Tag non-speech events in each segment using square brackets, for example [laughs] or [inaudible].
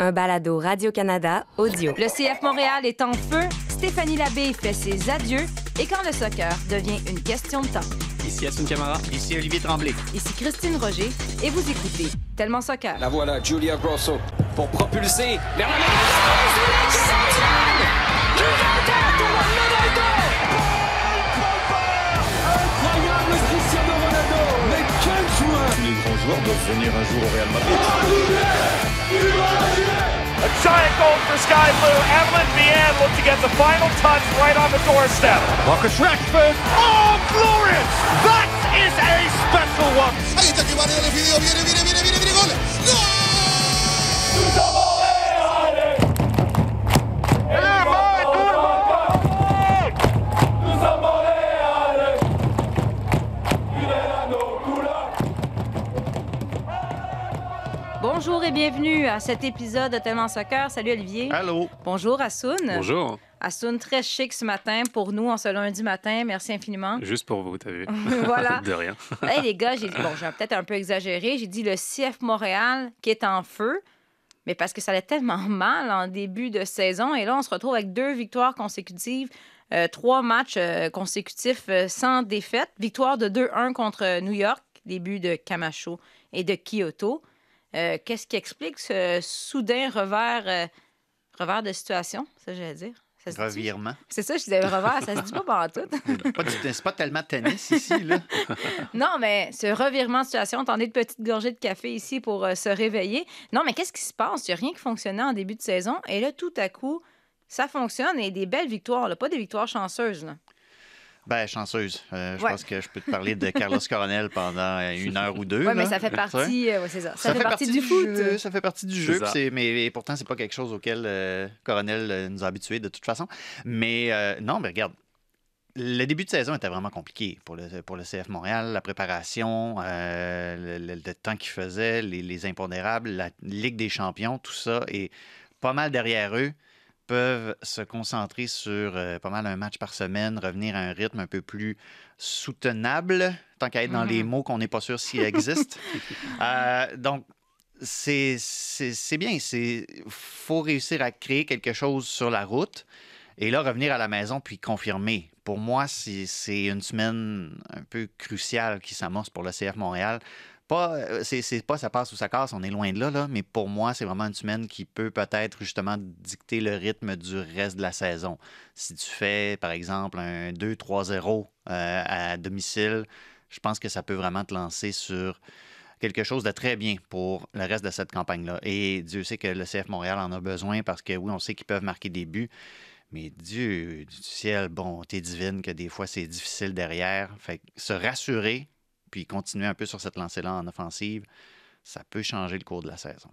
un balado Radio-Canada audio. Le CF Montréal est en feu, Stéphanie Labbé fait ses adieux et quand le soccer devient une question de temps. Ici Assun Camara. Ici Olivier Tremblay. Ici Christine Roger et vous écoutez Tellement Soccer. La voilà, Julia Grosso, pour propulser vers la Les grands joueurs doivent venir un jour au Real Madrid. A giant goal for Sky Blue. Evelyn Vianne look to get the final touch right on the doorstep. Marcus Rashford. Oh, glorious! That is a special one. Ahí está que Mario le pidió. Viene, viene, viene, viene, viene, gol. Bonjour et bienvenue à cet épisode de Tellement Soccer. Salut Olivier. Allô. Bonjour Assoun. Bonjour. Assoun, très chic ce matin pour nous en ce lundi matin. Merci infiniment. Juste pour vous, t'as vu. [laughs] [laughs] voilà. De rien. [laughs] hey, les gars, j'ai bon, j'ai peut-être un peu exagéré. J'ai dit le CF Montréal qui est en feu, mais parce que ça allait tellement mal en début de saison. Et là, on se retrouve avec deux victoires consécutives, euh, trois matchs euh, consécutifs euh, sans défaite. Victoire de 2-1 contre New York, début de Camacho et de Kyoto. Euh, Qu'est-ce qui explique ce soudain revers, euh, revers de situation, ça j'allais dire? Ça Revirement. C'est ça, je disais revers, ça se dit pas [laughs] par tout. Pas du- C'est pas tellement tennis ici, là. [laughs] Non, mais ce revirement de situation, attendez de petites gorgées de café ici pour euh, se réveiller. Non, mais qu'est-ce qui se passe? Il n'y a rien qui fonctionnait en début de saison. Et là, tout à coup, ça fonctionne et des belles victoires, là, pas des victoires chanceuses. Là. Ben, chanceuse. Euh, je Ouais. pense que je peux te parler de Carlos Coronel pendant euh, une heure ou deux. Oui, mais ça fait partie, ouais, ça. Ça, fait, partie, du foot. jeu, ça fait partie du jeu. Mais et pourtant, c'est pas quelque chose auquel euh, Coronel nous a habitués de toute façon. Mais euh, non, mais regarde. Le début de saison était vraiment compliqué pour le, pour le CF Montréal. La préparation, euh, le, le- le temps qu'il faisait, les, les impondérables, la Ligue des champions, tout ça est pas mal derrière eux peuvent se concentrer sur euh, pas mal un match par semaine, revenir à un rythme un peu plus soutenable, tant qu'à être dans les Mhm. mots qu'on n'est pas sûr s'ils existent. [laughs] Euh, donc, c'est bien. Il faut réussir à créer quelque chose sur la route et là, revenir à la maison puis confirmer. Pour moi, c'est c'est une semaine un peu cruciale qui s'amorce pour le CF Montréal. Pas, euh, c'est pas ça passe ou ça casse, on est loin de là, mais pour moi, c'est vraiment une semaine qui peut peut-être justement dicter le rythme du reste de la saison. Si tu fais, par exemple, un 2-3-0 euh, à domicile, je pense que ça peut vraiment te lancer sur quelque chose de très bien pour le reste de cette campagne-là. Et Dieu sait que le CF Montréal en a besoin parce que oui, on sait qu'ils peuvent marquer des buts, mais Dieu du ciel, bonté divine, que des fois c'est difficile derrière. Fait que se rassurer, puis continuer un peu sur cette lancée-là en offensive, ça peut changer le cours de la saison.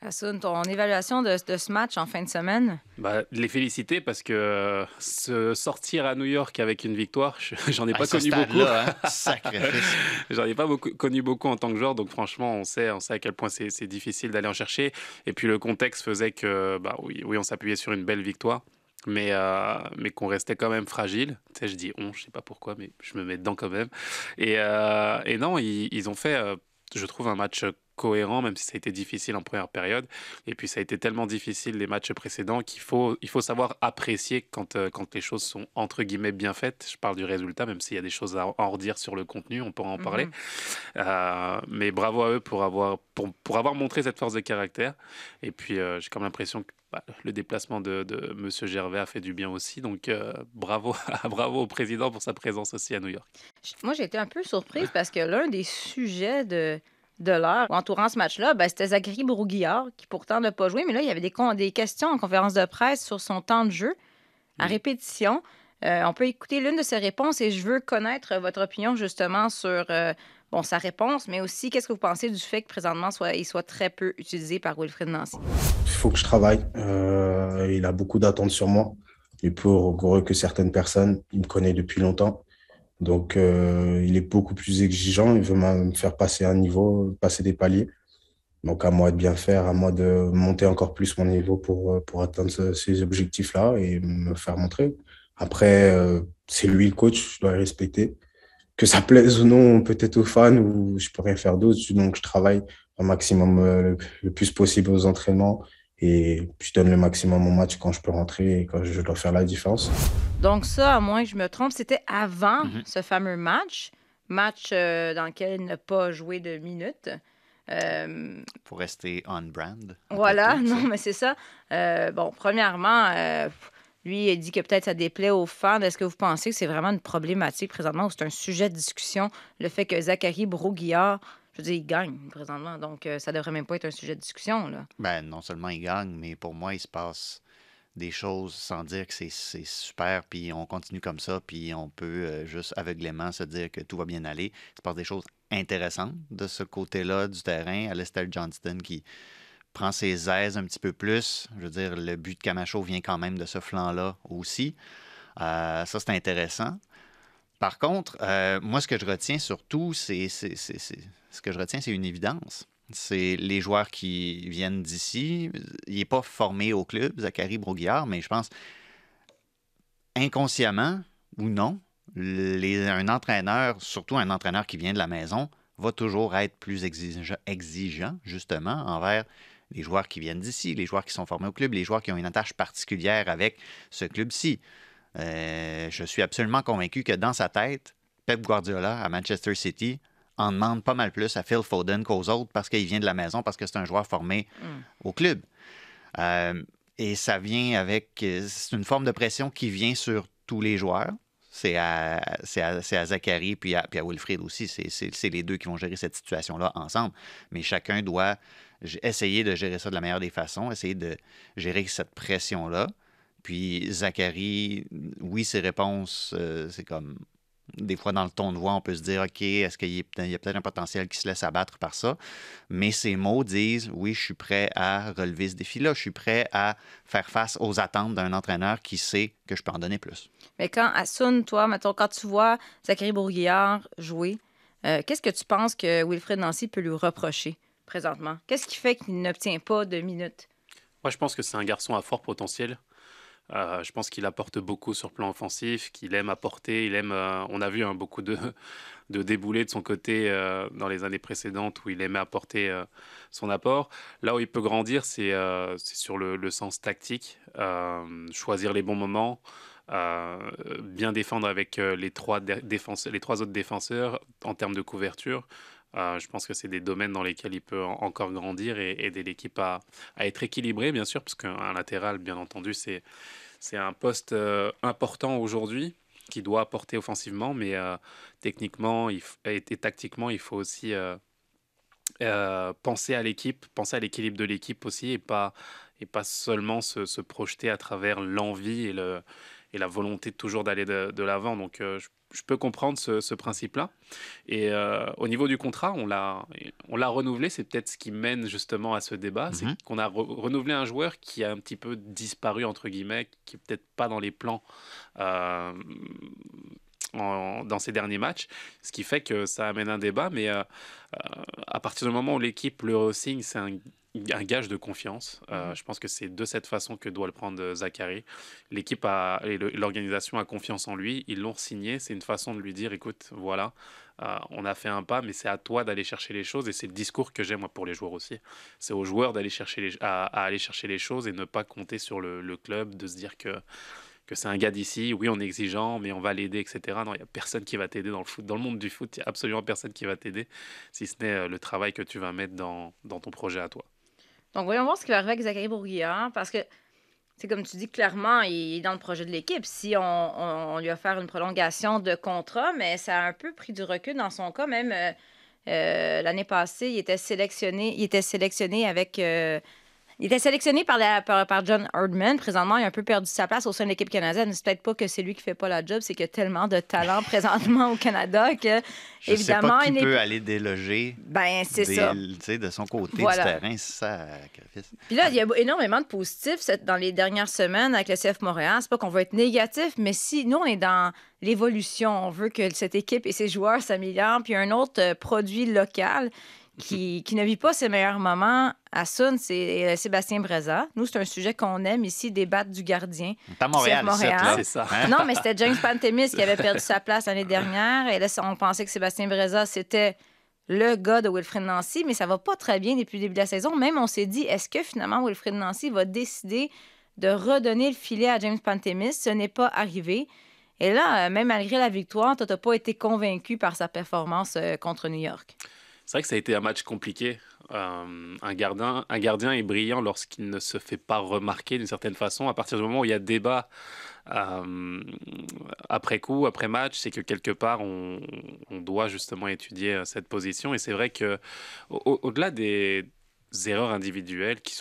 Assoun, ton évaluation de, de ce match en fin de semaine? Bah, les féliciter parce que euh, se sortir à New York avec une victoire, je- [laughs] j'en ai pas connu beaucoup. hein? [laughs] J'en ai pas beaucoup, connu beaucoup en tant que joueur, donc franchement, on sait, on sait à quel point c'est c'est difficile d'aller en chercher. Et puis le contexte faisait que, bah oui, oui on s'appuyait sur une belle victoire, mais, euh, mais qu'on restait quand même fragile. Tu sais, je dis on, je sais pas pourquoi, mais je me mets dedans quand même. Et, euh, et non, ils, ils ont fait, euh, je trouve, un match cohérent, même si ça a été difficile en première période. Et puis ça a été tellement difficile les matchs précédents qu'il faut, il faut savoir apprécier quand, euh, quand les choses sont entre guillemets bien faites. Je parle du résultat, même s'il y a des choses à en redire sur le contenu, on pourra en parler. Mhm. Euh, mais bravo à eux pour avoir, pour, pour avoir montré cette force de caractère. Et puis euh, j'ai comme l'impression que bah, le déplacement de, de Monsieur Gervais a fait du bien aussi. Donc euh, bravo, [laughs] bravo au président pour sa présence aussi à New York. Moi, j'ai été un peu surprise parce que l'un des sujets de, de l'heure entourant ce match-là, ben, c'était Zachary Brouguillard, qui pourtant n'a pas joué, mais là, il y avait des, des questions en conférence de presse sur son temps de jeu à répétition. Euh, on peut écouter l'une de ses réponses et je veux connaître votre opinion justement sur euh, bon, sa réponse, mais aussi qu'est-ce que vous pensez du fait que présentement soit, il soit très peu utilisé par Wilfred Nancy? Il faut que je travaille. Euh, il a beaucoup d'attentes sur moi. Et pour heureux que certaines personnes, il me connaît depuis longtemps. Donc, euh, il est beaucoup plus exigeant. Il veut me faire passer un niveau, passer des paliers. Donc, à moi de bien faire, à moi de monter encore plus mon niveau pour, euh, pour atteindre ce- ces objectifs-là et me faire montrer. Après, c'est lui le coach, je dois le respecter. Que ça plaise ou non, peut-être aux fans, ou je peux rien faire d'autre. Donc, je travaille un maximum euh, le, le plus possible aux entraînements Et je donne le maximum au match quand je peux rentrer et quand je dois faire la différence. Donc ça, à moins que je me trompe, c'était avant Mhm. ce fameux match, match euh, dans lequel il n'a pas joué de minutes. Euh, Pour rester on-brand. voilà, après [laughs] tout, non, mais c'est ça. Euh, bon, premièrement, euh, lui, il dit que peut-être ça déplaît aux fans. Est-ce que vous pensez que c'est vraiment une problématique présentement ou c'est un sujet de discussion, le fait que Zachary Broguillard, je veux dire, il gagne présentement, donc euh, ça devrait même pas être un sujet de discussion, là. Ben, non seulement il gagne, mais pour moi, il se passe des choses sans dire que c'est super, puis on continue comme ça, puis on peut euh, juste aveuglément se dire que tout va bien aller. Il se passe des choses intéressantes de ce côté-là du terrain. Alistair Johnston qui prend ses aises un petit peu plus. Je veux dire, le but de Camacho vient quand même de ce flanc-là aussi. Euh, ça, c'est intéressant. Par contre, euh, moi, ce que je retiens surtout, c'est ce que je retiens, c'est une évidence. C'est les joueurs qui viennent d'ici. Il n'est pas formé au club, Zachary Broguillard, mais je pense inconsciemment ou non, un entraîneur, surtout un entraîneur qui vient de la maison, va toujours être plus exigeant, justement, envers les joueurs qui viennent d'ici, les joueurs qui sont formés au club, les joueurs qui ont une attache particulière avec ce club-ci. Euh, je suis absolument convaincu que dans sa tête, Pep Guardiola à Manchester City en demande pas mal plus à Phil Foden qu'aux autres parce qu'il vient de la maison, parce que c'est un joueur formé au club. Euh, et ça vient avec. C'est une forme de pression qui vient sur tous les joueurs. C'est à, Zachary puis à, puis à Wilfried aussi. C'est- les deux qui vont gérer cette situation-là ensemble. Mais chacun doit essayer de gérer ça de la meilleure des façons, essayer de gérer cette pression-là. Puis Zachary, oui, ses réponses, euh, c'est comme des fois dans le ton de voix, on peut se dire, OK, est-ce qu'il y a peut-être un potentiel qui se laisse abattre par ça? Mais ses mots disent, oui, je suis prêt à relever ce défi-là, je suis prêt à faire face aux attentes d'un entraîneur qui sait que je peux en donner plus. Mais quand, Assun, toi, mettons, quand tu vois Zachary Bourguillard jouer, euh, qu'est-ce que tu penses que Wilfred Nancy peut lui reprocher? Présentement? Qu'est-ce qui fait qu'il n'obtient pas de minutes? Moi, je pense que c'est un garçon à fort potentiel. Euh, je pense qu'il apporte beaucoup sur le plan offensif, qu'il aime apporter, il aime. euh, on a vu hein, beaucoup de, [laughs] de déboulés de son côté euh, dans les années précédentes où il aimait apporter son apport. Là où il peut grandir, c'est sur le, sens tactique, choisir les bons moments, bien défendre avec les trois autres défenseurs en termes de couverture. Euh, je pense que c'est des domaines dans lesquels il peut en- encore grandir et aider l'équipe à, être équilibré, bien sûr, parce qu'un latéral, bien entendu, c'est un poste euh, important aujourd'hui qui doit apporter offensivement, mais euh, techniquement il et, et tactiquement, il faut aussi penser à l'équipe, penser à l'équilibre de l'équipe aussi, et pas, et pas seulement se, projeter à travers l'envie et, et la volonté toujours d'aller de, l'avant. Donc je, je peux comprendre ce, ce principe-là. Et euh, au niveau du contrat, on l'a, on l'a renouvelé. C'est peut-être ce qui mène justement à ce débat. Mhm. C'est qu'on a re- renouvelé un joueur qui a un petit peu disparu, entre guillemets, qui est peut-être pas dans les plans euh, en- dans ces derniers matchs. Ce qui fait que ça amène un débat. Mais euh, à partir du moment où l'équipe le signe, c'est un, un gage de confiance. Euh, Je pense que c'est de cette façon que doit le prendre euh, Zachary. L'équipe a- et l'organisation a confiance en lui. Ils l'ont signé. C'est une façon de lui dire, écoute, voilà, euh, on a fait un pas, mais c'est à toi d'aller chercher les choses. Et c'est le discours que j'ai moi pour les joueurs aussi. C'est aux joueurs d'aller chercher les, à, à aller chercher les choses et ne pas compter sur le, le club, de se dire que que c'est un gars d'ici, oui, on est exigeant, mais on va l'aider, etc. Non, il n'y a personne qui va t'aider dans le foot. Dans le monde du foot, il n'y a absolument personne qui va t'aider, si ce n'est le travail que tu vas mettre dans, dans ton projet à toi. Donc, voyons voir ce qui va arriver avec Zachary Bourguillard, parce que, c'est comme tu dis, clairement, il est dans le projet de l'équipe. Si on lui a offert une prolongation de contrat, mais ça a un peu pris du recul dans son cas. Même euh, euh, l'année passée, il était sélectionné, il était sélectionné avec. euh, il était sélectionné par, la, par, par John Herdman. Présentement, il a un peu perdu sa place au sein de l'équipe canadienne. C'est peut-être pas que c'est lui qui fait pas la job, c'est qu'il y a tellement de talent [laughs] présentement au Canada que, Je évidemment, sais pas qui il peut aller déloger Ben, c'est ça. de son côté Voilà. du terrain. Sacrifice. Puis là, il y a énormément de positifs dans les dernières semaines avec le CF Montréal. C'est pas qu'on veut être négatif, mais si nous, on est dans l'évolution, on veut que cette équipe et ses joueurs s'améliorent, puis un autre euh, produit local qui, qui ne vit pas ses meilleurs moments à Sun, c'est euh, Sébastien Breza. Nous, c'est un sujet qu'on aime ici, débattre du gardien. À Montréal. C'est ça. Hein? Non, mais c'était James Pantemis qui avait perdu sa place l'année [laughs] dernière. Et là, on pensait que Sébastien Breza, c'était le gars de Wilfred Nancy, mais ça va pas très bien depuis le début de la saison. Même on s'est dit, est-ce que finalement Wilfred Nancy va décider de redonner le filet à James Pantemis? Ce n'est pas arrivé. Et là, euh, même malgré la victoire, tu n'as pas été convaincu par sa performance euh, contre New York. C'est vrai que ça a été un match compliqué. Euh, un, gardien, est brillant lorsqu'il ne se fait pas remarquer d'une certaine façon. À partir du moment où il y a débat euh, après coup, après match, c'est que quelque part, on, doit justement étudier euh, cette position. Et c'est vrai que au-delà des erreurs individuelles qui,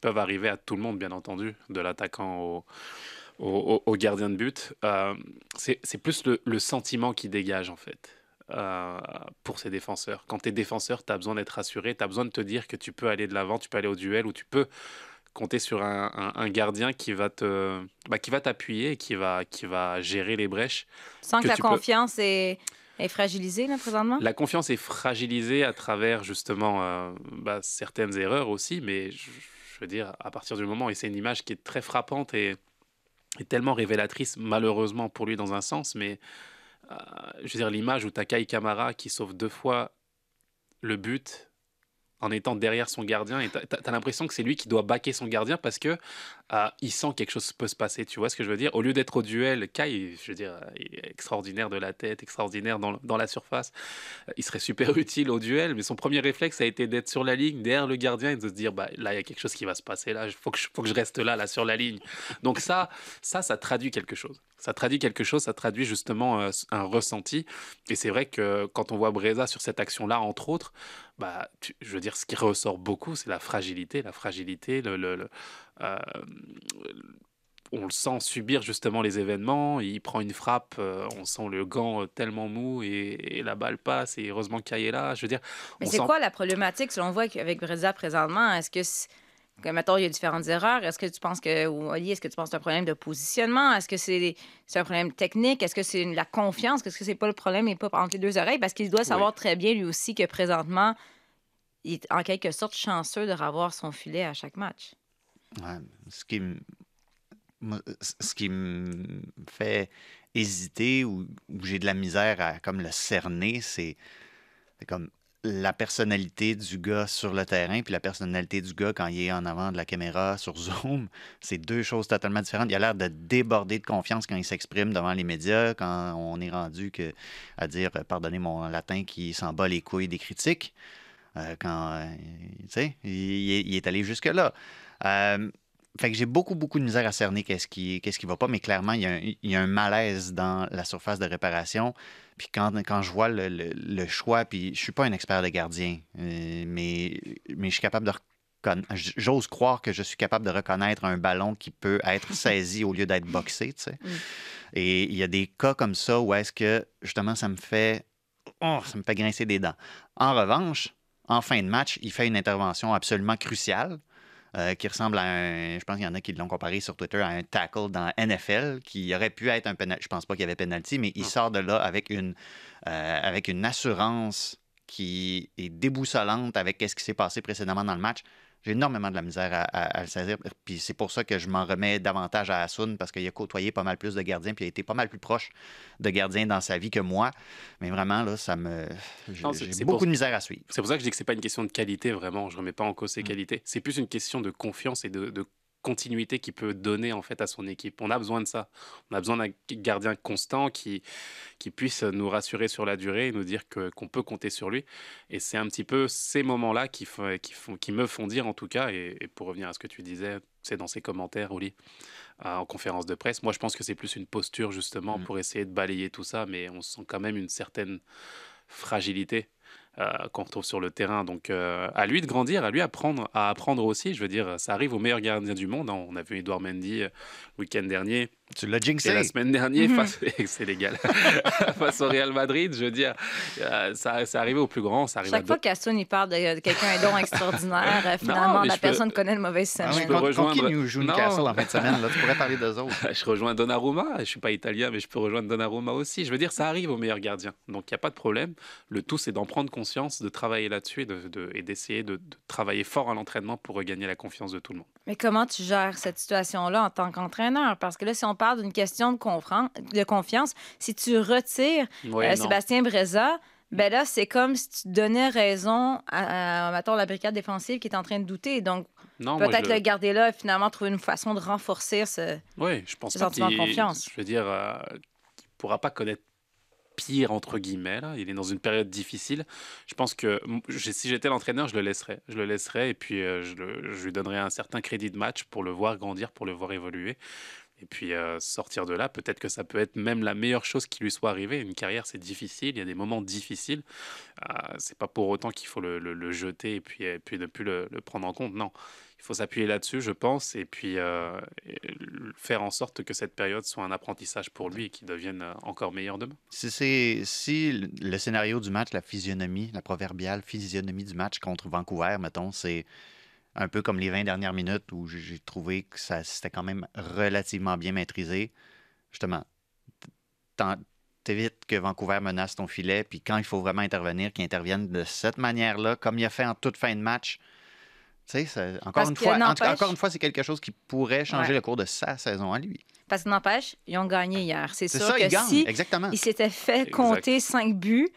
peuvent arriver à tout le monde, bien entendu, de l'attaquant au, gardien de but, c'est plus le sentiment qui dégage en fait. Euh, pour ces défenseurs. Quand tu es défenseur, tu as besoin d'être rassuré, tu as besoin de te dire que tu peux aller de l'avant, tu peux aller au duel ou tu peux compter sur un, gardien qui va te bah, qui va t'appuyer et qui va qui va gérer les brèches sans que, la confiance est, est, fragilisée là présentement? La confiance est fragilisée à travers justement euh, bah, certaines erreurs aussi mais je, veux dire à partir du moment et c'est une image qui est très frappante et, et tellement révélatrice malheureusement pour lui dans un sens mais je veux dire, l'image où Takai Kamara qui sauve deux fois le but en étant derrière son gardien. Et tu as, l'impression que c'est lui qui doit baquer son gardien parce que euh, il sent quelque chose peut se passer. Tu vois ce que je veux dire? Au lieu d'être au duel, Kai, je veux dire, est extraordinaire de la tête, extraordinaire dans, dans, la surface. Euh, il serait super [laughs] utile au duel, mais son premier réflexe a été d'être sur la ligne, derrière le gardien et de se dire, bah, là, il y a quelque chose qui va se passer. Là, il faut faut que je reste là, là, sur la ligne. Donc ça, ça, ça traduit quelque chose. Ça traduit quelque chose, ça traduit justement euh, un ressenti. Et c'est vrai que quand on voit Breza sur cette action-là, entre autres, bah, je veux dire, ce qui ressort beaucoup, c'est la fragilité, la fragilité, le, euh, on le sent subir justement les événements. Il prend une frappe, euh, on sent le gant tellement mou et, la balle passe. Et heureusement qu'il est là. Je veux dire. Mais c'est quoi la problématique selon vous avec Breza présentement? Est-ce que que, mettons, il y a différentes erreurs? Est-ce que tu penses que, ou Oli, est-ce que tu penses que c'est un problème de positionnement? Est-ce que c'est un problème technique? Est-ce que c'est la confiance? Est-ce que c'est pas le problème et pas entre les deux oreilles? Parce qu'il doit savoir très bien, lui aussi, que présentement, il est en quelque sorte chanceux de revoir son filet à chaque match. Ce qui ce qui me fait hésiter ou, j'ai de la misère à comme le cerner, c'est comme la personnalité du gars sur le terrain puis la personnalité du gars quand il est en avant de la caméra [laughs] sur Zoom, c'est deux choses totalement différentes. Il a l'air de déborder de confiance quand il s'exprime devant les médias, quand on est rendu à dire, pardonnez mon latin, qui s'en bat les couilles des critiques. Euh, quand, euh, tu sais, il, est allé jusque-là. Euh, fait que j'ai beaucoup, beaucoup de misère à cerner qu'est-ce qui qu'est-ce qui va pas, mais clairement, il y, a un, il y, a un, malaise dans la surface de réparation. Puis quand, quand je vois le, le, choix, puis je suis pas un expert de gardien, euh, mais, mais je suis capable de J'ose croire que je suis capable de reconnaître un ballon qui peut être [laughs] saisi au lieu d'être boxé, tu sais. Mm. Et il y a des cas comme ça où est-ce que, justement, ça me fait... Oh, ça me fait grincer des dents. En revanche, en fin de match, il fait une intervention absolument cruciale euh, qui ressemble à un. Je pense qu'il y en a qui l'ont comparé sur Twitter à un tackle dans NFL qui aurait pu être un penalty. Je pense pas qu'il y avait penalty, mais il sort de là avec une, euh, avec une assurance qui est déboussolante avec ce qui s'est passé précédemment dans le match. J'ai énormément de la misère à, le saisir. Puis c'est pour ça que je m'en remets davantage à Asun parce qu'il a côtoyé pas mal plus de gardiens puis il a été pas mal plus proche de gardiens dans sa vie que moi. Mais vraiment, là, ça me. J'ai beaucoup de misère à suivre. C'est pour ça que je dis que c'est pas une question de qualité, vraiment. Je remets pas en cause ses mm. qualités. C'est plus une question de confiance et de, de continuité qu'il peut donner en fait à son équipe. On a besoin de ça. On a besoin d'un gardien constant qui, qui puisse nous rassurer sur la durée et nous dire que, qu'on peut compter sur lui. Et c'est un petit peu ces moments-là qui, qui, font, qui me font dire en tout cas, et, pour revenir à ce que tu disais, c'est dans ses commentaires, Oli, euh, en conférence de presse. Moi, je pense que c'est plus une posture justement mmh. pour essayer de balayer tout ça, mais on sent quand même une certaine fragilité qu'on retrouve sur le terrain. Donc, euh, à lui de grandir, à lui apprendre, à apprendre aussi. Je veux dire, ça arrive aux meilleurs gardiens du monde. Hein. On a vu Edouard Mendy euh, le week-end dernier. Tu l'as jinxé. la semaine dernière, mhm. [laughs] c'est légal. [laughs] face au Real Madrid, je veux dire, ça, ça arrivé au plus grand. Ça Chaque fois qu'Assun il parle de, quelqu'un d'un don extraordinaire, [laughs] finalement, la personne connaît le mauvais semaine. je peux rejoindre... qui nous joue Newcastle en fin de semaine? Là, tu pourrais parler d'eux autres. je rejoins Donnarumma. Je suis pas italien, mais je peux rejoindre Donnarumma aussi. Je veux dire, ça arrive aux meilleurs gardiens. Donc, il n'y a pas de problème. Le tout, c'est d'en prendre conscience, de travailler là-dessus et d'essayer de, travailler fort à l'entraînement pour regagner la confiance de tout le monde. Mais comment tu gères cette situation-là en tant qu'entraîneur? Parce que là, si on parle d'une question de, de confiance, si tu retires euh, Sébastien Breza, Ben là, c'est comme si tu donnais raison à, à mettons, la brigade défensive qui est en train de douter. Donc, peut-être le... le... garder là et finalement trouver une façon de renforcer ce, oui, je pense ce sentiment de confiance. Je veux dire, euh, il ne pourra pas connaître pire, entre guillemets. Là. Il est dans une période difficile. Je pense que si j'étais l'entraîneur, je le laisserais. Je le laisserais et puis euh, je, le, je, lui donnerais un certain crédit de match pour le voir grandir, pour le voir évoluer. Et puis euh, sortir de là, peut-être que ça peut être même la meilleure chose qui lui soit arrivée. Une carrière, c'est difficile, il y a des moments difficiles. Euh, c'est pas pour autant qu'il faut le, jeter et puis, ne plus le, prendre en compte. Non, il faut s'appuyer là-dessus, je pense, et puis euh, faire en sorte que cette période soit un apprentissage pour lui et qu'il devienne encore meilleur demain. Si, si le scénario du match, la physionomie, la proverbiale physionomie du match contre Vancouver, mettons, c'est un peu comme les 20 dernières minutes où j'ai trouvé que ça c'était quand même relativement bien maîtrisé. Justement, t'évites que Vancouver menace ton filet, puis quand il faut vraiment intervenir, qu'il intervienne de cette manière-là, comme il a fait en toute fin de match. Tu sais, encore, une fois, en, encore une fois, c'est quelque chose qui pourrait changer ouais. le cours de sa saison à lui. Parce que n'empêche, ils ont gagné hier. C'est sûr ça, que ils gagnent, si exactement. ils s'étaient fait compter 5 buts,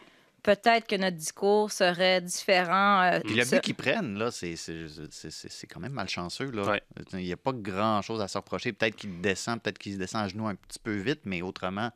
peut-être que notre discours serait différent. Euh, Puis le but qu'ils prennent, là, c'est quand même malchanceux. Là. Ouais. Il n'y a pas grand-chose à se reprocher. Peut-être qu'il descend, peut-être qu'il se descend à genoux un petit peu vite, mais autrement,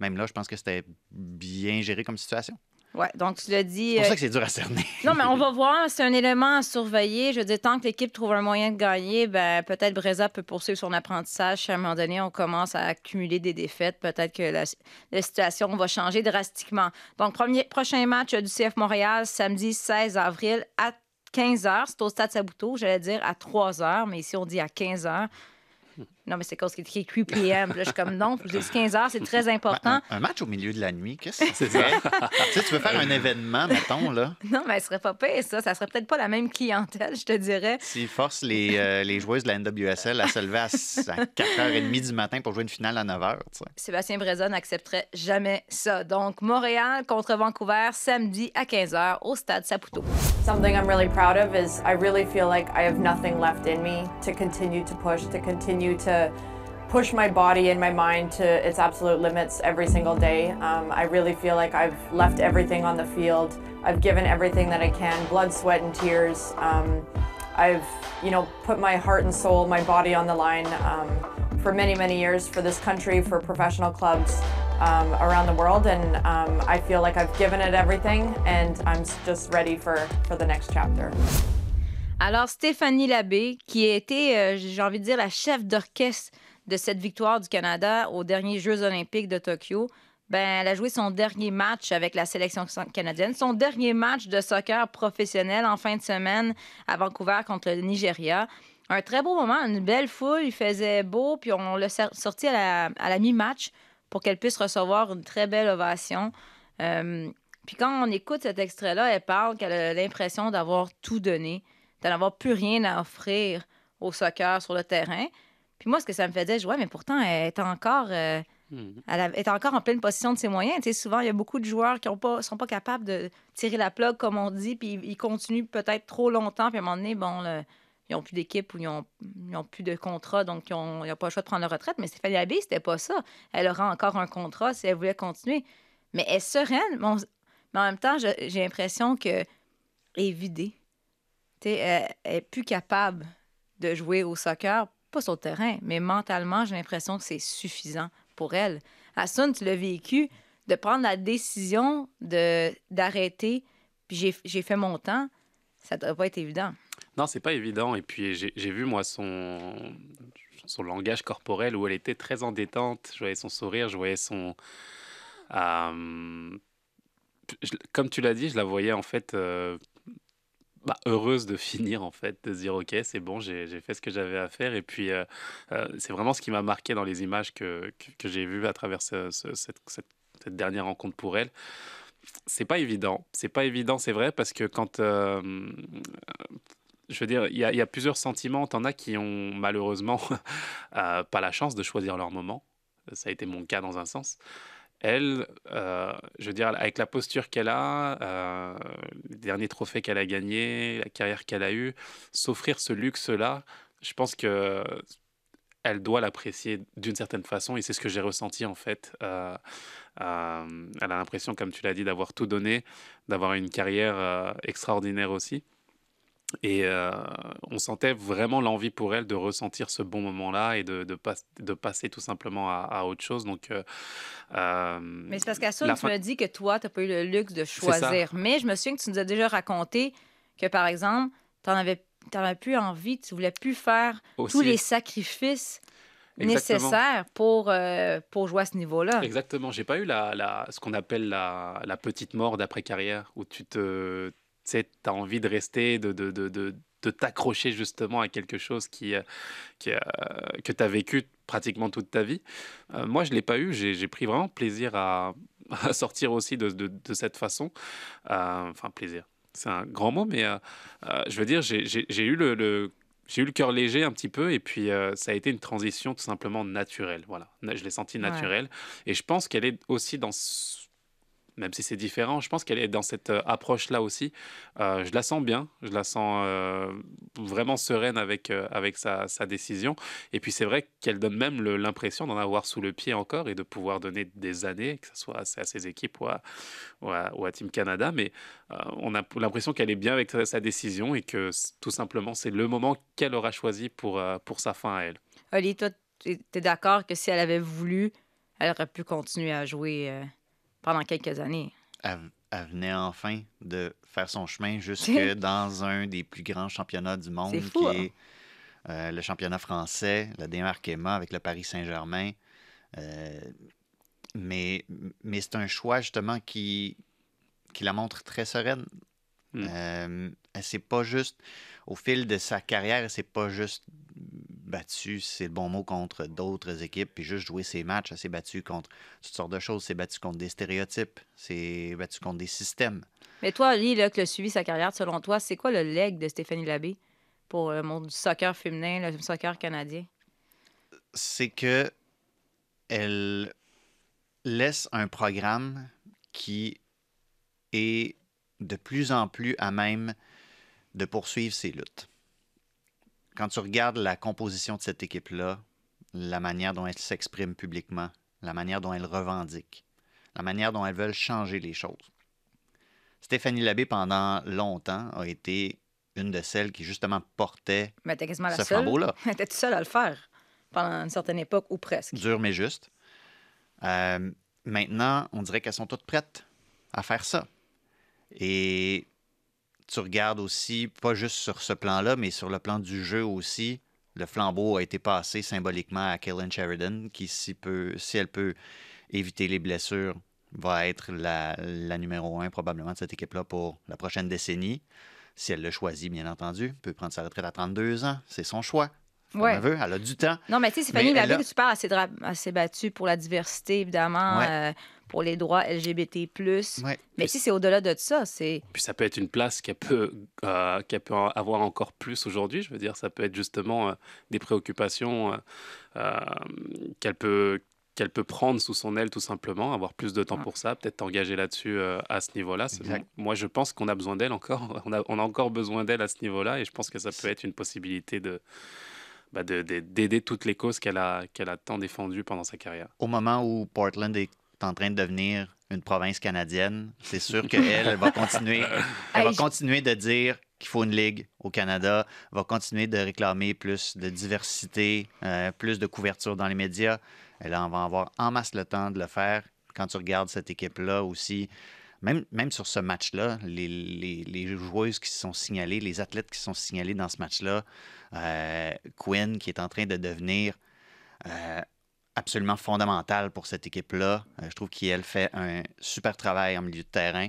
même là, je pense que c'était bien géré comme situation. Oui, donc tu l'as dit. C'est pour ça que c'est dur à cerner. non, mais on va [laughs] voir. C'est un élément à surveiller. Je veux dire, tant que l'équipe trouve un moyen de gagner, ben, peut-être Breza peut poursuivre son apprentissage. Si à un moment donné, on commence à accumuler des défaites, peut-être que la, la, situation va changer drastiquement. Donc, premier, prochain match du CF Montréal, samedi 16 avril à 15 h. C'est au Stade Sabuto, j'allais dire à 3 h, mais ici, on dit à 15 h. Non, mais c'est cause qu'il est écrit 8 p.m. Là, je suis comme non, je dis 15 heures, c'est très [laughs] important. Un, un, match au milieu de la nuit, qu'est-ce que c'est ça? tu sais, tu veux faire un événement, mettons, là. [laughs] Non, mais ce serait pas pire, ça. Ça serait peut-être pas la même clientèle, je te dirais. S'ils forcent les, euh, les joueuses de la NWSL à se lever à, à 4h30 du matin pour jouer une finale à 9h, tu sais. Sébastien Breza n'accepterait jamais ça. Donc, Montréal contre Vancouver, samedi à 15h au Stade Saputo. Something I'm really proud of is I really feel like I have nothing left in me to continue to push, to continue to push my body and my mind to its absolute limits every single day. Um, I really feel like I've left everything on the field. I've given everything that I can, blood, sweat, and tears. Um, I've, you know, put my heart and soul, my body on the line um, for many, many years for this country, for professional clubs um, around the world, and um, I feel like I've given it everything, and I'm just ready for, for the next chapter. Alors, Stéphanie Labbé, qui a été, euh, j'ai envie de dire, la chef d'orchestre de cette victoire du Canada aux derniers Jeux olympiques de Tokyo, ben, elle a joué son dernier match avec la sélection canadienne, son dernier match de soccer professionnel en fin de semaine à Vancouver contre le Nigeria. Un très beau moment, une belle foule, il faisait beau, puis on l'a sorti à la, mi-match pour qu'elle puisse recevoir une très belle ovation. Euh, puis quand on écoute cet extrait-là, elle parle qu'elle a l'impression d'avoir tout donné, d'en avoir plus rien à offrir au soccer sur le terrain. Puis moi, ce que ça me faisait, je vois, mais pourtant, elle est encore, euh, mmh. elle est encore en pleine possession de ses moyens. Tu sais, souvent, il y a beaucoup de joueurs qui ne sont pas capables de tirer la plug, comme on dit, puis ils continuent peut-être trop longtemps, puis à un moment donné, bon, le, ils n'ont plus d'équipe ou ils n'ont ont plus de contrat, donc ils n'ont pas le choix de prendre leur retraite. Mais Stéphanie Abbé, c'était pas ça. Elle aura encore un contrat si elle voulait continuer. Mais elle est sereine. Bon, mais en même temps, j'ai l'impression qu'elle est vidée. Elle n'est plus capable de jouer au soccer pas sur le terrain, mais mentalement, j'ai l'impression que c'est suffisant pour elle. Assun, tu l'as vécu, de prendre la décision d'arrêter, puis j'ai fait mon temps, ça ne doit pas être évident. Non, c'est pas évident. Et puis, j'ai vu, moi, son, son langage corporel où elle était très en détente. Je voyais son sourire, je voyais son. Euh, comme tu l'as dit, je la voyais en fait euh, bah, heureuse de finir en fait, de se dire ok c'est bon, j'ai fait ce que j'avais à faire et puis euh, euh, c'est vraiment ce qui m'a marqué dans les images que, que, j'ai vues à travers ce, ce, cette, cette, cette, dernière rencontre pour elle. C'est pas évident, c'est pas évident, c'est vrai parce que quand euh, je veux dire, il y, y, a plusieurs sentiments. T'en as qui ont malheureusement [laughs] pas la chance de choisir leur moment. Ça a été mon cas dans un sens elle, euh, je veux dire, avec la posture qu'elle a, euh, les derniers trophées qu'elle a gagnés, la carrière qu'elle a eue, s'offrir ce luxe-là, je pense que elle doit l'apprécier d'une certaine façon et c'est ce que j'ai ressenti en fait. Euh, elle a l'impression, comme tu l'as dit, d'avoir tout donné, d'avoir une carrière extraordinaire aussi. Et on sentait vraiment l'envie pour elle de ressentir ce bon moment-là et de, de, de passer tout simplement à, autre chose. Donc, Mais c'est parce qu'à ça, tu m'as dit que toi, tu n'as pas eu le luxe de choisir. Mais je me souviens que tu nous as déjà raconté que, par exemple, tu en avais tu n'avais plus envie, tu voulais plus faire tous les sacrifices nécessaires pour, euh, pour jouer à ce niveau-là. Exactement. J'ai pas eu la, la, ce qu'on appelle la, la, petite mort d'après-carrière, où tu te, as envie de rester, de, de, de, de, de t'accrocher justement à quelque chose qui, euh, qui euh, que tu as vécu pratiquement toute ta vie. moi, je ne l'ai pas eu. J'ai pris vraiment plaisir à, [laughs] à sortir aussi de, de, de cette façon. enfin, plaisir c'est un grand mot, mais euh, euh, je veux dire, j'ai eu le, j'ai eu le cœur léger un petit peu et puis euh, ça a été une transition tout simplement naturelle. Voilà, je l'ai senti naturelle et je pense qu'elle est aussi dans même si c'est différent, je pense qu'elle est dans cette euh, approche-là aussi. Euh, je la sens bien, je la sens euh, vraiment sereine avec, avec sa, décision. Et puis c'est vrai qu'elle donne même l'impression d'en avoir sous le pied encore et de pouvoir donner des années, que ce soit à, ses équipes ou à, ou à, Team Canada. Mais on a l'impression qu'elle est bien avec sa, décision et que tout simplement c'est le moment qu'elle aura choisi pour, pour sa fin à elle. Oli, toi, tu es d'accord que si elle avait voulu, elle aurait pu continuer à jouer pendant quelques années. Elle, venait enfin de faire son chemin jusque [laughs] dans un des plus grands championnats du monde, qui est euh, le championnat français, la Emma avec le Paris Saint-Germain. Euh, mais mais c'est un choix justement qui, qui la montre très sereine. Hmm. Euh, elle s'est pas juste, au fil de sa carrière, elle s'est pas juste battu, c'est le bon mot, contre d'autres équipes, puis juste jouer ses matchs. Elle s'est battue contre toutes sortes de choses. C'est battu contre des stéréotypes. C'est battu contre des systèmes. Mais toi, Lee, là, qui a suivi sa carrière, selon toi, c'est quoi le leg de Stéphanie Labbé pour le monde du soccer féminin, le soccer canadien? C'est que elle laisse un programme qui est de plus en plus à même de poursuivre ses luttes quand tu regardes la composition de cette équipe-là, la manière dont elle s'exprime publiquement, la manière dont elle revendique, la manière dont elles veulent changer les choses. Stéphanie Labbé, pendant longtemps, a été une de celles qui, justement, portait mais quasiment la ce flambeau-là. [laughs] Elle était seule à le faire pendant une certaine époque, ou presque. Dur, mais juste. Euh, maintenant, on dirait qu'elles sont toutes prêtes à faire ça. Et tu regardes aussi, pas juste sur ce plan-là, mais sur le plan du jeu aussi, le flambeau a été passé symboliquement à Kaylin Sheridan, qui, si, peut, si elle peut éviter les blessures, va être la, numéro un probablement de cette équipe-là pour la prochaine décennie. Si elle le choisit, bien entendu, peut prendre sa retraite à 32 ans. C'est son choix. Ouais. Elle, veut, elle a du temps. Non, mais tu sais, Stéphanie Labbé, que tu parles, assez, assez battue pour la diversité, évidemment. Euh, pour les droits LGBT+. Mais si c'est au-delà de ça, c'est... Puis ça peut être une place qu'elle peut, euh, peut avoir encore plus aujourd'hui. Je veux dire, ça peut être justement euh, des préoccupations euh, qu'elle peut qu'elle peut prendre sous son aile tout simplement, avoir plus de temps pour ça, peut-être engager là-dessus à ce niveau-là. Moi, je pense qu'on a besoin d'elle encore. [laughs] On a, on a encore besoin d'elle à ce niveau-là et je pense que ça peut être une possibilité de, bah, d'aider toutes les causes qu'elle a, qu'elle a tant défendues pendant sa carrière. Au moment où Portland est en train de devenir une province canadienne, c'est sûr [laughs] qu'elle elle va continuer, elle va continuer de dire qu'il faut une ligue au Canada, va continuer de réclamer plus de diversité, euh, plus de couverture dans les médias. Elle en va avoir en masse le temps de le faire. Quand tu regardes cette équipe-là aussi, même, sur ce match-là, les, joueuses qui sont signalées, les athlètes qui sont signalés dans ce match-là, euh, Quinn qui est en train de devenir euh, absolument fondamentale pour cette équipe-là. Euh, je trouve qu'elle fait un super travail en milieu de terrain.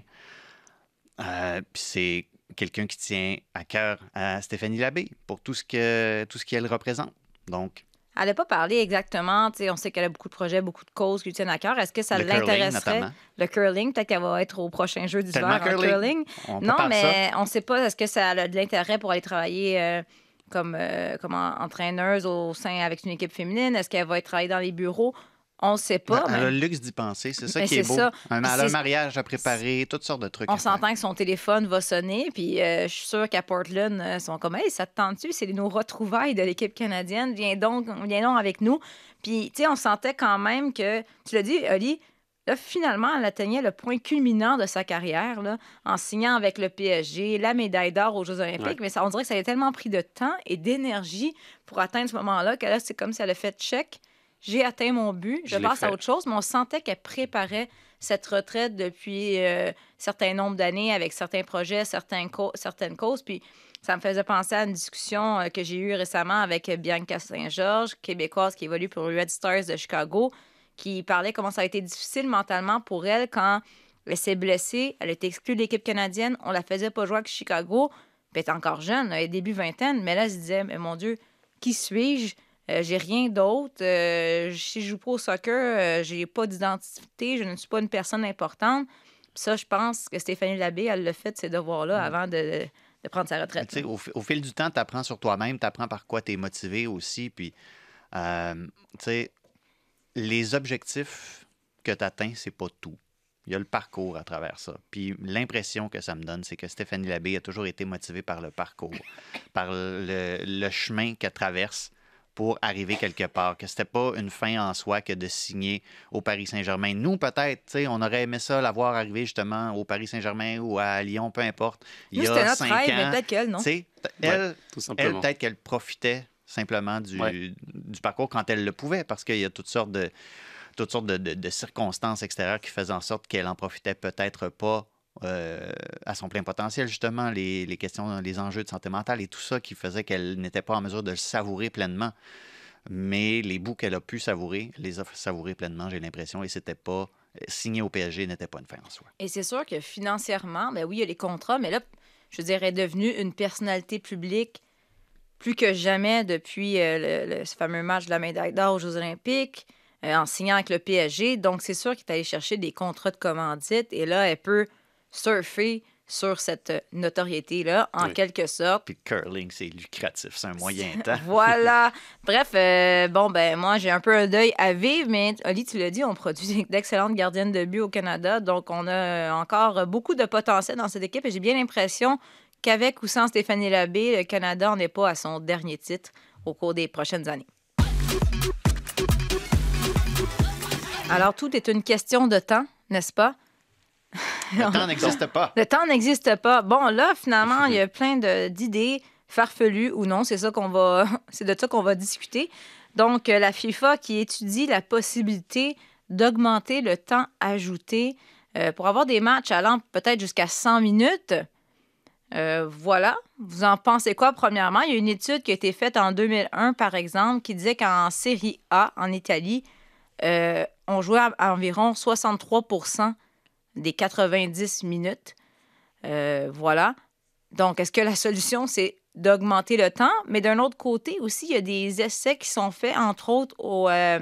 C'est quelqu'un qui tient à cœur à Stéphanie Labbé pour tout ce que tout ce qu'elle représente. Donc. Elle n'a pas parlé exactement. On sait qu'elle a beaucoup de projets, beaucoup de causes qui lui tiennent à cœur. Est-ce que ça l'intéresserait? Le curling, peut-être qu'elle va être au prochain jeu d'hiver en curling. non, mais on ne sait pas. Est-ce que ça a de l'intérêt pour aller travailler euh, comme, euh, comme entraîneuse au sein avec une équipe féminine? Est-ce qu'elle va être travailler dans les bureaux? On ne sait pas. Elle a le luxe d'y penser, c'est ça Mais qui est c'est beau. ça. Elle a un mariage à préparer, toutes sortes de trucs. On s'entend que son téléphone va sonner, puis euh, je suis sûre qu'à Portland, euh, ils sont comme Hey, ça te tente-tu? C'est nos retrouvailles de l'équipe canadienne. Viens donc, viens donc avec nous. Puis, tu sais, on sentait quand même que, tu l'as dit, Oli, là, finalement, elle atteignait le point culminant de sa carrière, là, en signant avec le PSG, la médaille d'or aux Jeux Olympiques. Ouais. Mais ça, on dirait que ça a tellement pris de temps et d'énergie pour atteindre ce moment-là que là, c'est comme si elle a fait check. J'ai atteint mon but, je, passe à autre chose, mais on sentait qu'elle préparait cette retraite depuis un certain nombre d'années avec certains projets, certains certaines causes. Puis ça me faisait penser à une discussion euh, que j'ai eue récemment avec Bianca Saint-Georges, québécoise qui évolue pour les Red Stars de Chicago, qui parlait comment ça a été difficile mentalement pour elle quand elle s'est blessée, elle était exclue de l'équipe canadienne, on la faisait pas jouer avec Chicago, puis elle est encore jeune, elle est début vingtaine, mais là, elle se disait, mais mon Dieu, qui suis-je? Euh, j'ai rien d'autre. Euh, si je joue pas au soccer, euh, j'ai pas d'identité, je ne suis pas une personne importante. Puis ça, je pense que Stéphanie Labbé, elle l'a fait ces devoirs-là avant de, de prendre sa retraite. tu sais, au, fi- au fil du temps, tu apprends sur toi-même, tu apprends par quoi tu es motivé aussi. Puis, euh, tu sais, les objectifs que tu atteins, c'est pas tout. Il y a le parcours à travers ça. Puis l'impression que ça me donne, c'est que Stéphanie Labbé a toujours été motivée par le parcours, par le, le chemin qu'elle traverse pour arriver quelque part, que c'était pas une fin en soi que de signer au Paris Saint-Germain. Nous, peut-être, tu sais, on aurait aimé ça l'avoir arrivé justement au Paris Saint-Germain ou à Lyon, peu importe. Il Nous, y c'était a notre cinq rêve, mais ans. peut-être qu'elle, non? Ouais, elle, tout elle simplement. peut-être qu'elle profitait simplement du, Ouais. du parcours quand elle le pouvait, parce qu'il y a toutes sortes de toutes sortes de, de- de circonstances extérieures qui faisaient en sorte qu'elle en profitait peut-être pas euh, à son plein potentiel, justement, les, questions, les enjeux de santé mentale et tout ça qui faisait qu'elle n'était pas en mesure de le savourer pleinement. Mais les bouts qu'elle a pu savourer, les a savourés pleinement, j'ai l'impression, et c'était pas signer au PSG n'était pas une fin en soi. Et c'est sûr que financièrement, ben oui, il y a les contrats, mais là, je dirais, devenue une personnalité publique plus que jamais depuis euh, le, ce fameux match de la médaille d'or aux Jeux Olympiques, euh, en signant avec le PSG. Donc, c'est sûr qu'elle est allée chercher des contrats de commandite et là, elle peut surfer sur cette euh, notoriété-là, en Oui. quelque sorte. Puis le curling, c'est lucratif, c'est un moyen temps. [laughs] Voilà. [laughs] Bref, euh, bon, ben moi, j'ai un peu un deuil à vivre, mais Oli, tu l'as dit, on produit [laughs] d'excellentes gardiennes de but au Canada. Donc, on a euh, encore beaucoup de potentiel dans cette équipe et j'ai bien l'impression qu'avec ou sans Stéphanie Labbé, le Canada n'en est pas à son dernier titre au cours des prochaines années. Alors, tout est une question de temps, n'est-ce pas? Le temps n'existe pas. Le temps n'existe pas. Bon, là, finalement, [laughs] il y a plein d'idées farfelues ou non. C'est ça qu'on va, [laughs] c'est de ça qu'on va discuter. Donc, euh, la FIFA qui étudie la possibilité d'augmenter le temps ajouté euh, pour avoir des matchs allant peut-être jusqu'à 100 minutes. Euh, voilà. Vous en pensez quoi, premièrement? Il y a une étude qui a été faite en 2001, par exemple, qui disait qu'en Série A, en Italie, euh, on jouait à environ 63 des 90 minutes. Euh, voilà. Donc, est-ce que la solution, c'est d'augmenter le temps? Mais d'un autre côté aussi, il y a des essais qui sont faits, entre autres, au, euh,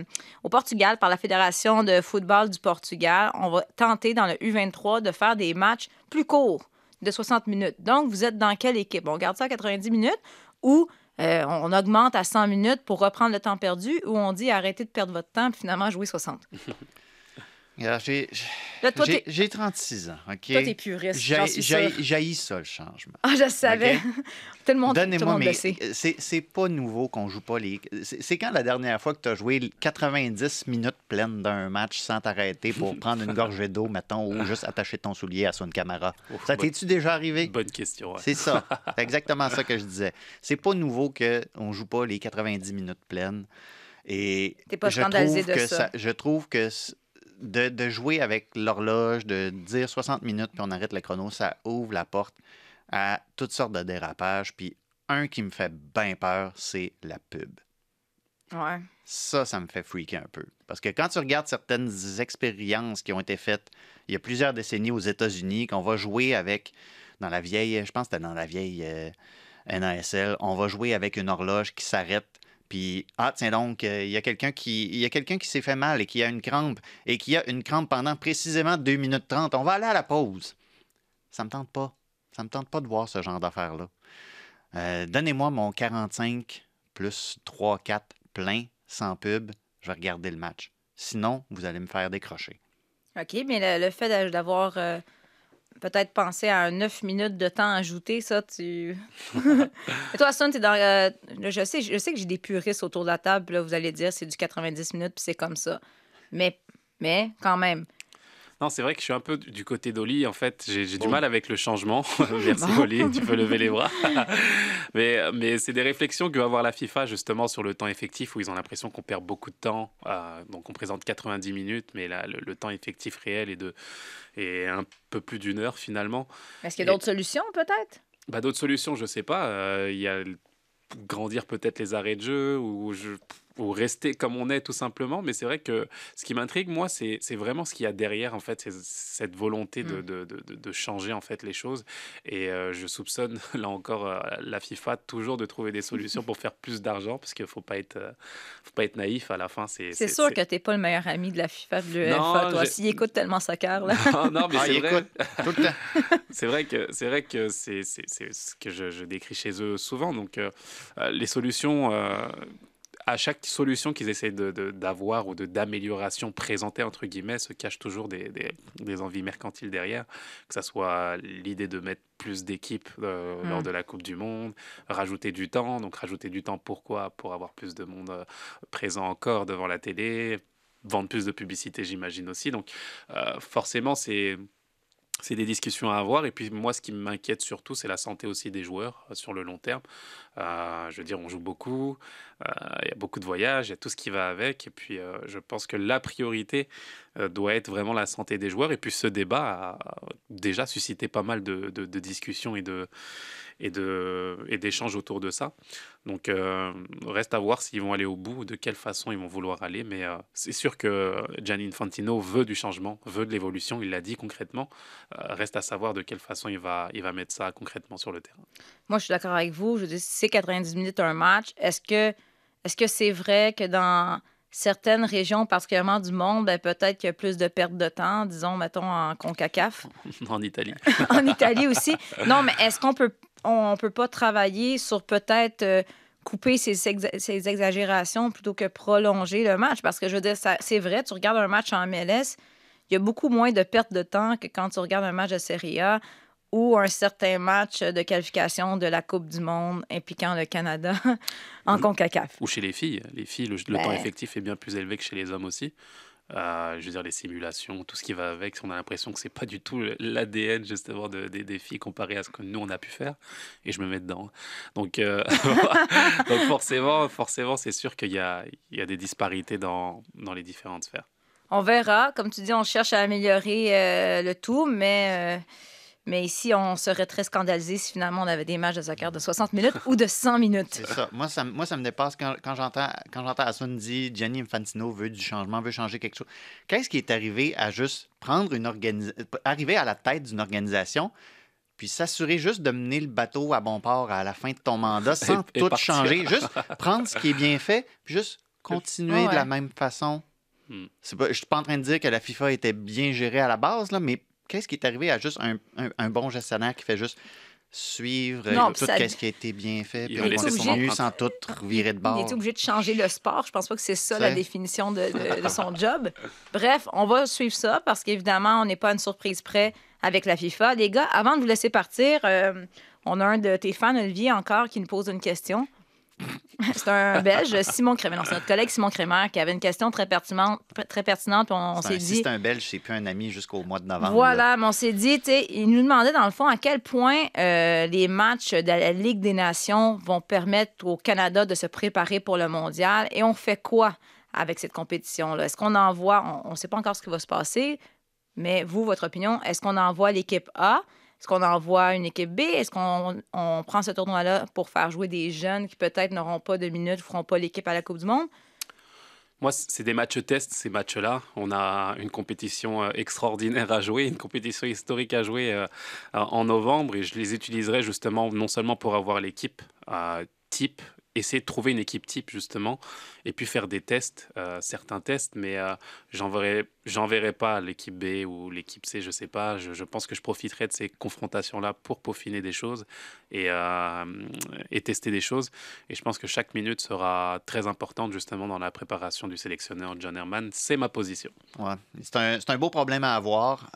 Portugal par la Fédération de football du Portugal. On va tenter dans le U23 de faire des matchs plus courts, de 60 minutes. Donc, vous êtes dans quelle équipe? On garde ça à 90 minutes ou euh, on augmente à 100 minutes pour reprendre le temps perdu ou on dit arrêtez de perdre votre temps et finalement jouer 60? [laughs] J'ai- Là, toi, j'ai t'es- j'ai 36 ans, OK? Toi, t'es puriste. J'haïs ça, le changement. Ah, je savais. OK? [laughs] tout le monde, tout le Donnez-moi, monde mais sait. c'est c'est pas nouveau qu'on joue pas les. C'est quand la dernière fois que tu as joué 90 minutes pleines d'un match sans t'arrêter pour [laughs] prendre une gorgée d'eau, mettons, ou juste attacher ton soulier à son caméra? Ça t'es-tu déjà arrivé? Bonne question. ouais. C'est ça. [laughs] C'est exactement ça que je disais. C'est pas nouveau qu'on joue pas les 90 minutes pleines. Et T'es pas je scandalisé trouve de que ça. Je trouve que de, de jouer avec l'horloge, de dire 60 minutes puis on arrête le chrono, ça ouvre la porte à toutes sortes de dérapages. Puis un qui me fait bien peur, c'est la pub. Ouais. Ça, ça me fait freaker un peu. Parce que quand tu regardes certaines expériences qui ont été faites il y a plusieurs décennies aux États-Unis, qu'on va jouer avec, dans la vieille, je pense que c'était dans la vieille euh, NASL, on va jouer avec une horloge qui s'arrête. Puis, ah, tiens donc, euh, il y a quelqu'un qui, il y a quelqu'un qui s'est fait mal et qui a une crampe, et qui a une crampe pendant précisément 2 minutes 30. On va aller à la pause. Ça me tente pas. Ça me tente pas de voir ce genre d'affaires-là. Euh, Donnez-moi mon 45 plus 3, 4 plein, sans pub, je vais regarder le match. Sinon, vous allez me faire décrocher. OK, mais le, le fait d'avoir euh, peut-être pensé à un 9 minutes de temps ajouté, ça, tu. [laughs] Toi, es dans. euh, je, sais, je sais que j'ai des puristes autour de la table, là, vous allez dire c'est du 90 minutes, puis c'est comme ça. Mais, mais quand même. Non, c'est vrai que je suis un peu du côté d'Oli. En fait, j'ai du Oh. mal avec le changement. [laughs] [laughs] Merci. Oli, tu peux lever les bras. [laughs] mais mais c'est des réflexions que va avoir la FIFA justement sur le temps effectif où ils ont l'impression qu'on perd beaucoup de temps. Euh, donc on présente 90 minutes, mais là le, le temps effectif réel est de est un peu plus d'une heure finalement. Est-ce qu'il y a d'autres solutions, peut-être? Bah, D'autres solutions, je sais pas. Euh, Il y a grandir peut-être les arrêts de jeu ou, je- ou rester comme on est tout simplement. Mais c'est vrai que ce qui m'intrigue, moi, c'est c'est vraiment ce qu'il y a derrière, en fait, c'est cette volonté de, Mm. de, de- de changer, en fait, les choses. Et euh, je soupçonne, [laughs] là encore, euh, la FIFA toujours de trouver des solutions [laughs] pour faire plus d'argent parce qu'il faut pas être, euh, faut pas être naïf à la fin. C'est C'est sûr que t'es pas le meilleur ami de la FIFA de l'UEFA, toi. S'il écoute tellement soccer, là. [laughs] Non, non, mais Ah, c'est il vrai. écoute tout le temps. c'est vrai que c'est vrai que c'est c'est- c'est ce que je, je décris chez eux souvent. Donc les solutions, euh, à chaque solution qu'ils essayent d'avoir ou de d'amélioration présentée entre guillemets, se cachent toujours des, des, des envies mercantiles derrière. Que ça soit l'idée de mettre plus d'équipes euh, Mm. lors de la Coupe du Monde, rajouter du temps. Donc rajouter du temps pourquoi? Pour avoir plus de monde euh, présent encore devant la télé, vendre plus de publicité, j'imagine aussi. Donc euh, forcément c'est c'est des discussions à avoir. Et puis moi, ce qui m'inquiète surtout, c'est la santé aussi des joueurs euh, sur le long terme. Euh, je veux dire, on joue beaucoup, euh, il y a beaucoup de voyages, il y a tout ce qui va avec. Et puis je pense que la priorité doit être vraiment la santé des joueurs. Et puis ce débat a déjà suscité pas mal de discussions et de et de et d'échanges autour de ça. Donc euh, reste à voir s'ils vont aller au bout, ou de quelle façon ils vont vouloir aller. Mais euh, c'est sûr que Gianni Infantino veut du changement, veut de l'évolution. Il l'a dit concrètement. Euh, reste à savoir de quelle façon il va, il va mettre ça concrètement sur le terrain. Moi, je suis d'accord avec vous. Je si c'est 90 minutes un match, est-ce que est-ce que c'est vrai que dans certaines régions, particulièrement du monde, ben, peut-être qu'il y a plus de perte de temps, disons, mettons, en CONCACAF, [laughs] en Italie. [laughs] en Italie aussi. Non, mais est-ce qu'on peut on peut pas travailler sur peut-être euh, couper ces, exa- ces exagérations plutôt que prolonger le match? Parce que je veux dire, c'est vrai, tu regardes un match en MLS, il y a beaucoup moins de perte de temps que quand tu regardes un match de Serie A ou un certain match de qualification de la Coupe du Monde impliquant le Canada [laughs] en CONCACAF. Ou chez les filles. Les filles, le, le Ben. temps effectif est bien plus élevé que chez les hommes aussi. Euh, je veux dire, les simulations, tout ce qui va avec, on a l'impression que c'est pas du tout l'ADN justement de- des- des filles comparé à ce que nous on a pu faire. Et je me mets dedans. Donc, euh, [laughs] donc forcément, forcément, c'est sûr qu'il y a, il y a des disparités dans, dans les différentes sphères. On verra. Comme tu dis, on cherche à améliorer euh, le tout, mais, mais ici, on serait très scandalisé si finalement on avait des matchs de soccer de 60 minutes ou de 100 minutes. C'est ça. Moi, ça, moi, ça me dépasse quand, quand j'entends quand j'entends Asun dire Gianni Infantino veut du changement, veut changer quelque chose. Qu'est-ce qui est arrivé à juste prendre une organisation, arriver à la tête d'une organisation, puis s'assurer juste de mener le bateau à bon port à la fin de ton mandat [laughs] sans Et- et tout partir. changer, juste prendre ce qui est bien fait, puis juste continuer Ouais. de la même façon? Hmm. C'est pas, je suis pas en train de dire que la FIFA était bien gérée à la base, là, mais qu'est-ce qui est arrivé à juste un, un- un bon gestionnaire qui fait juste suivre euh, Non, tout ça- ce qui a été bien fait, Il puis on continue sans tout virer de bord. Il est obligé de changer le sport. Je pense pas que c'est ça la définition de, de- de son job. Bref, on va suivre ça parce qu'évidemment, on n'est pas à une surprise près avec la FIFA. Les gars, avant de vous laisser partir, euh, on a un de tes fans, Olivier, encore, qui nous pose une question. [laughs] C'est un Belge, Simon Crémer. Non, c'est notre collègue Simon Crémer qui avait une question très pertinente. Très pertinente puis on, s'est un- dit. Si c'est un Belge, c'est plus un ami jusqu'au mois de novembre. là. Voilà, mais on s'est dit, il nous demandait dans le fond à quel point euh, les matchs de la Ligue des Nations vont permettre au Canada de se préparer pour le mondial et on fait quoi avec cette compétition-là? Est-ce qu'on envoie, on ne sait pas encore ce qui va se passer, mais vous, votre opinion, est-ce qu'on envoie l'équipe A? Est-ce qu'on envoie une équipe B? Est-ce qu'on on prend ce tournoi-là pour faire jouer des jeunes qui peut-être n'auront pas de minutes, ne feront pas l'équipe à la Coupe du Monde? Moi, c'est des matchs tests, ces matchs-là. On a une compétition euh, extraordinaire à jouer, une compétition historique à jouer euh, en novembre, et je les utiliserai justement non seulement pour avoir l'équipe euh, type essayer de trouver une équipe type justement et puis faire des tests, euh, certains tests, mais euh, j'enverrai, pas l'équipe B ou l'équipe C, je sais pas. Je, pense que je profiterai de ces confrontations-là pour peaufiner des choses et, euh, et tester des choses. Et je pense que chaque minute sera très importante justement dans la préparation du sélectionneur John Herman. C'est ma position. Ouais. C'est, un, c'est un beau problème à avoir.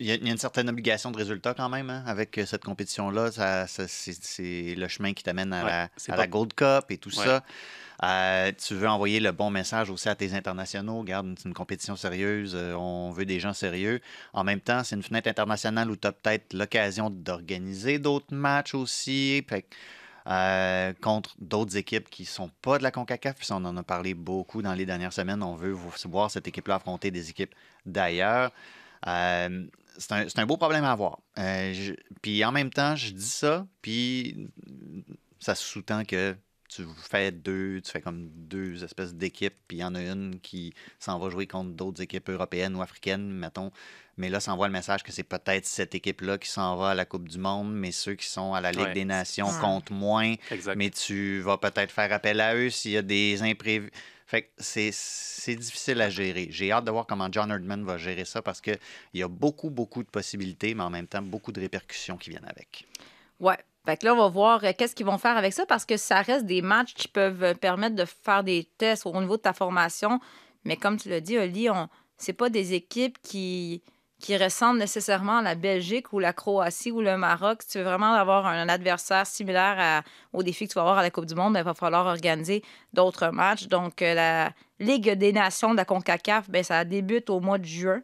Il y, a, une certaine obligation de résultat quand même hein, avec euh, cette compétition-là. Ça, ça, c'est, le chemin qui t'amène à, Ouais, la, à Gold Cup et tout Ouais. ça. Euh, tu veux envoyer le bon message aussi à tes internationaux. Regarde, c'est une compétition sérieuse. euh, on veut des gens sérieux. En même temps, c'est une fenêtre internationale où tu as peut-être l'occasion d'organiser d'autres matchs aussi. Fait euh, contre d'autres équipes qui sont pas de la CONCACAF. Puis on en a parlé beaucoup dans les dernières semaines. On veut vo- voir cette équipe-là affronter des équipes d'ailleurs. Euh, c'est un, beau problème à avoir. Euh, puis en même temps, je dis ça, puis ça sous-tend que tu fais deux, tu fais comme deux espèces d'équipes, puis il y en a une qui s'en va jouer contre d'autres équipes européennes ou africaines, mettons. Mais là, ça envoie le message que c'est peut-être cette équipe-là qui s'en va à la Coupe du Monde, mais ceux qui sont à la Ligue Ouais. des Nations Ouais. comptent moins. Exact. Mais tu vas peut-être faire appel à eux s'il y a des imprévus. Fait que c'est, c'est difficile à gérer. J'ai hâte de voir comment John Herdman va gérer ça parce qu'il y a beaucoup, beaucoup de possibilités, mais en même temps, beaucoup de répercussions qui viennent avec. Ouais. Fait que là, on va voir euh, qu'est-ce qu'ils vont faire avec ça parce que ça reste des matchs qui peuvent euh, permettre de faire des tests au niveau de ta formation. Mais comme tu l'as dit, Oli, on... c'est pas des équipes qui... qui ressemblent nécessairement à la Belgique ou la Croatie ou le Maroc. Si tu veux vraiment avoir un adversaire similaire au défi que tu vas avoir à la Coupe du Monde, ben, il va falloir organiser d'autres matchs. Donc, euh, la Ligue des Nations de la CONCACAF, ben, ça débute au mois de juin.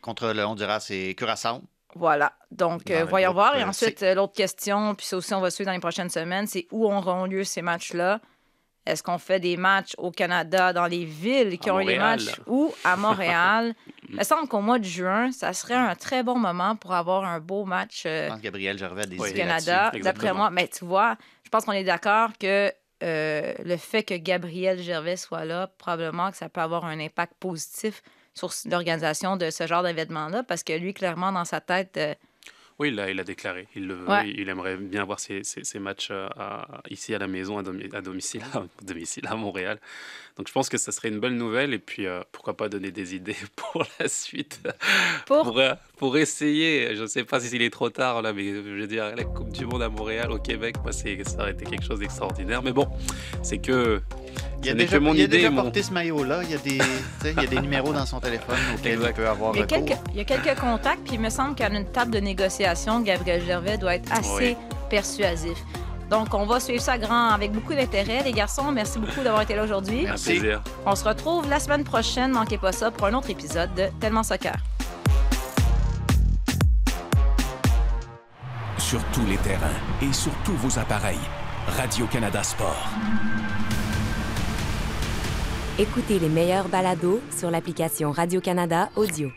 Contre le Honduras, c'est Curaçao. Voilà. Donc, euh, voyons voir. Et ensuite, euh, l'autre question, puis ça aussi, on va suivre dans les prochaines semaines, c'est où auront lieu ces matchs-là? Est-ce qu'on fait des matchs au Canada, dans les villes qui À ont eu les matchs, ou à [laughs] Montréal? Il me semble qu'au mois de juin, ça serait un très bon moment pour avoir un beau match euh, Je pense que Gabriel Gervais a des Oui. du idées Canada. D'après moi, mais tu vois, je pense qu'on est d'accord que euh, le fait que Gabriel Gervais soit là, probablement que ça peut avoir un impact positif sur l'organisation de ce genre d'événement-là, parce que lui, clairement, dans sa tête, euh, Oui, il a, il a déclaré. Il, le veut. Ouais. il aimerait bien voir ses, ses- ses matchs euh, à- ici à la maison, à, domi- à domicile, [laughs] à domicile à Montréal. Donc je pense que ça serait une belle nouvelle et puis euh, pourquoi pas donner des idées [laughs] pour la suite? Pour- pour, pour essayer, je ne sais pas si il est trop tard là, mais je veux dire, la Coupe du Monde à Montréal, au Québec, moi, ça aurait été quelque chose d'extraordinaire. Mais bon, c'est que. Il a ce n'est déjà, mon il a idée, déjà mon- porté ce maillot-là. Il y a des, tu sais, il y a des numéros dans son téléphone auxquels il peut avoir Il y, a recours. quelques, il y a quelques contacts, puis il me semble qu'à une table de négociation, Gabriel Gervais doit être assez persuasif. Donc, on va suivre ça grand avec beaucoup d'intérêt. Les garçons, merci beaucoup d'avoir été là aujourd'hui. Merci. On se retrouve la semaine prochaine, manquez pas ça, pour un autre épisode de Tellement Soccer. Sur tous les terrains et sur tous vos appareils. Radio-Canada Sport. Écoutez les meilleurs balados sur l'application Radio-Canada Audio.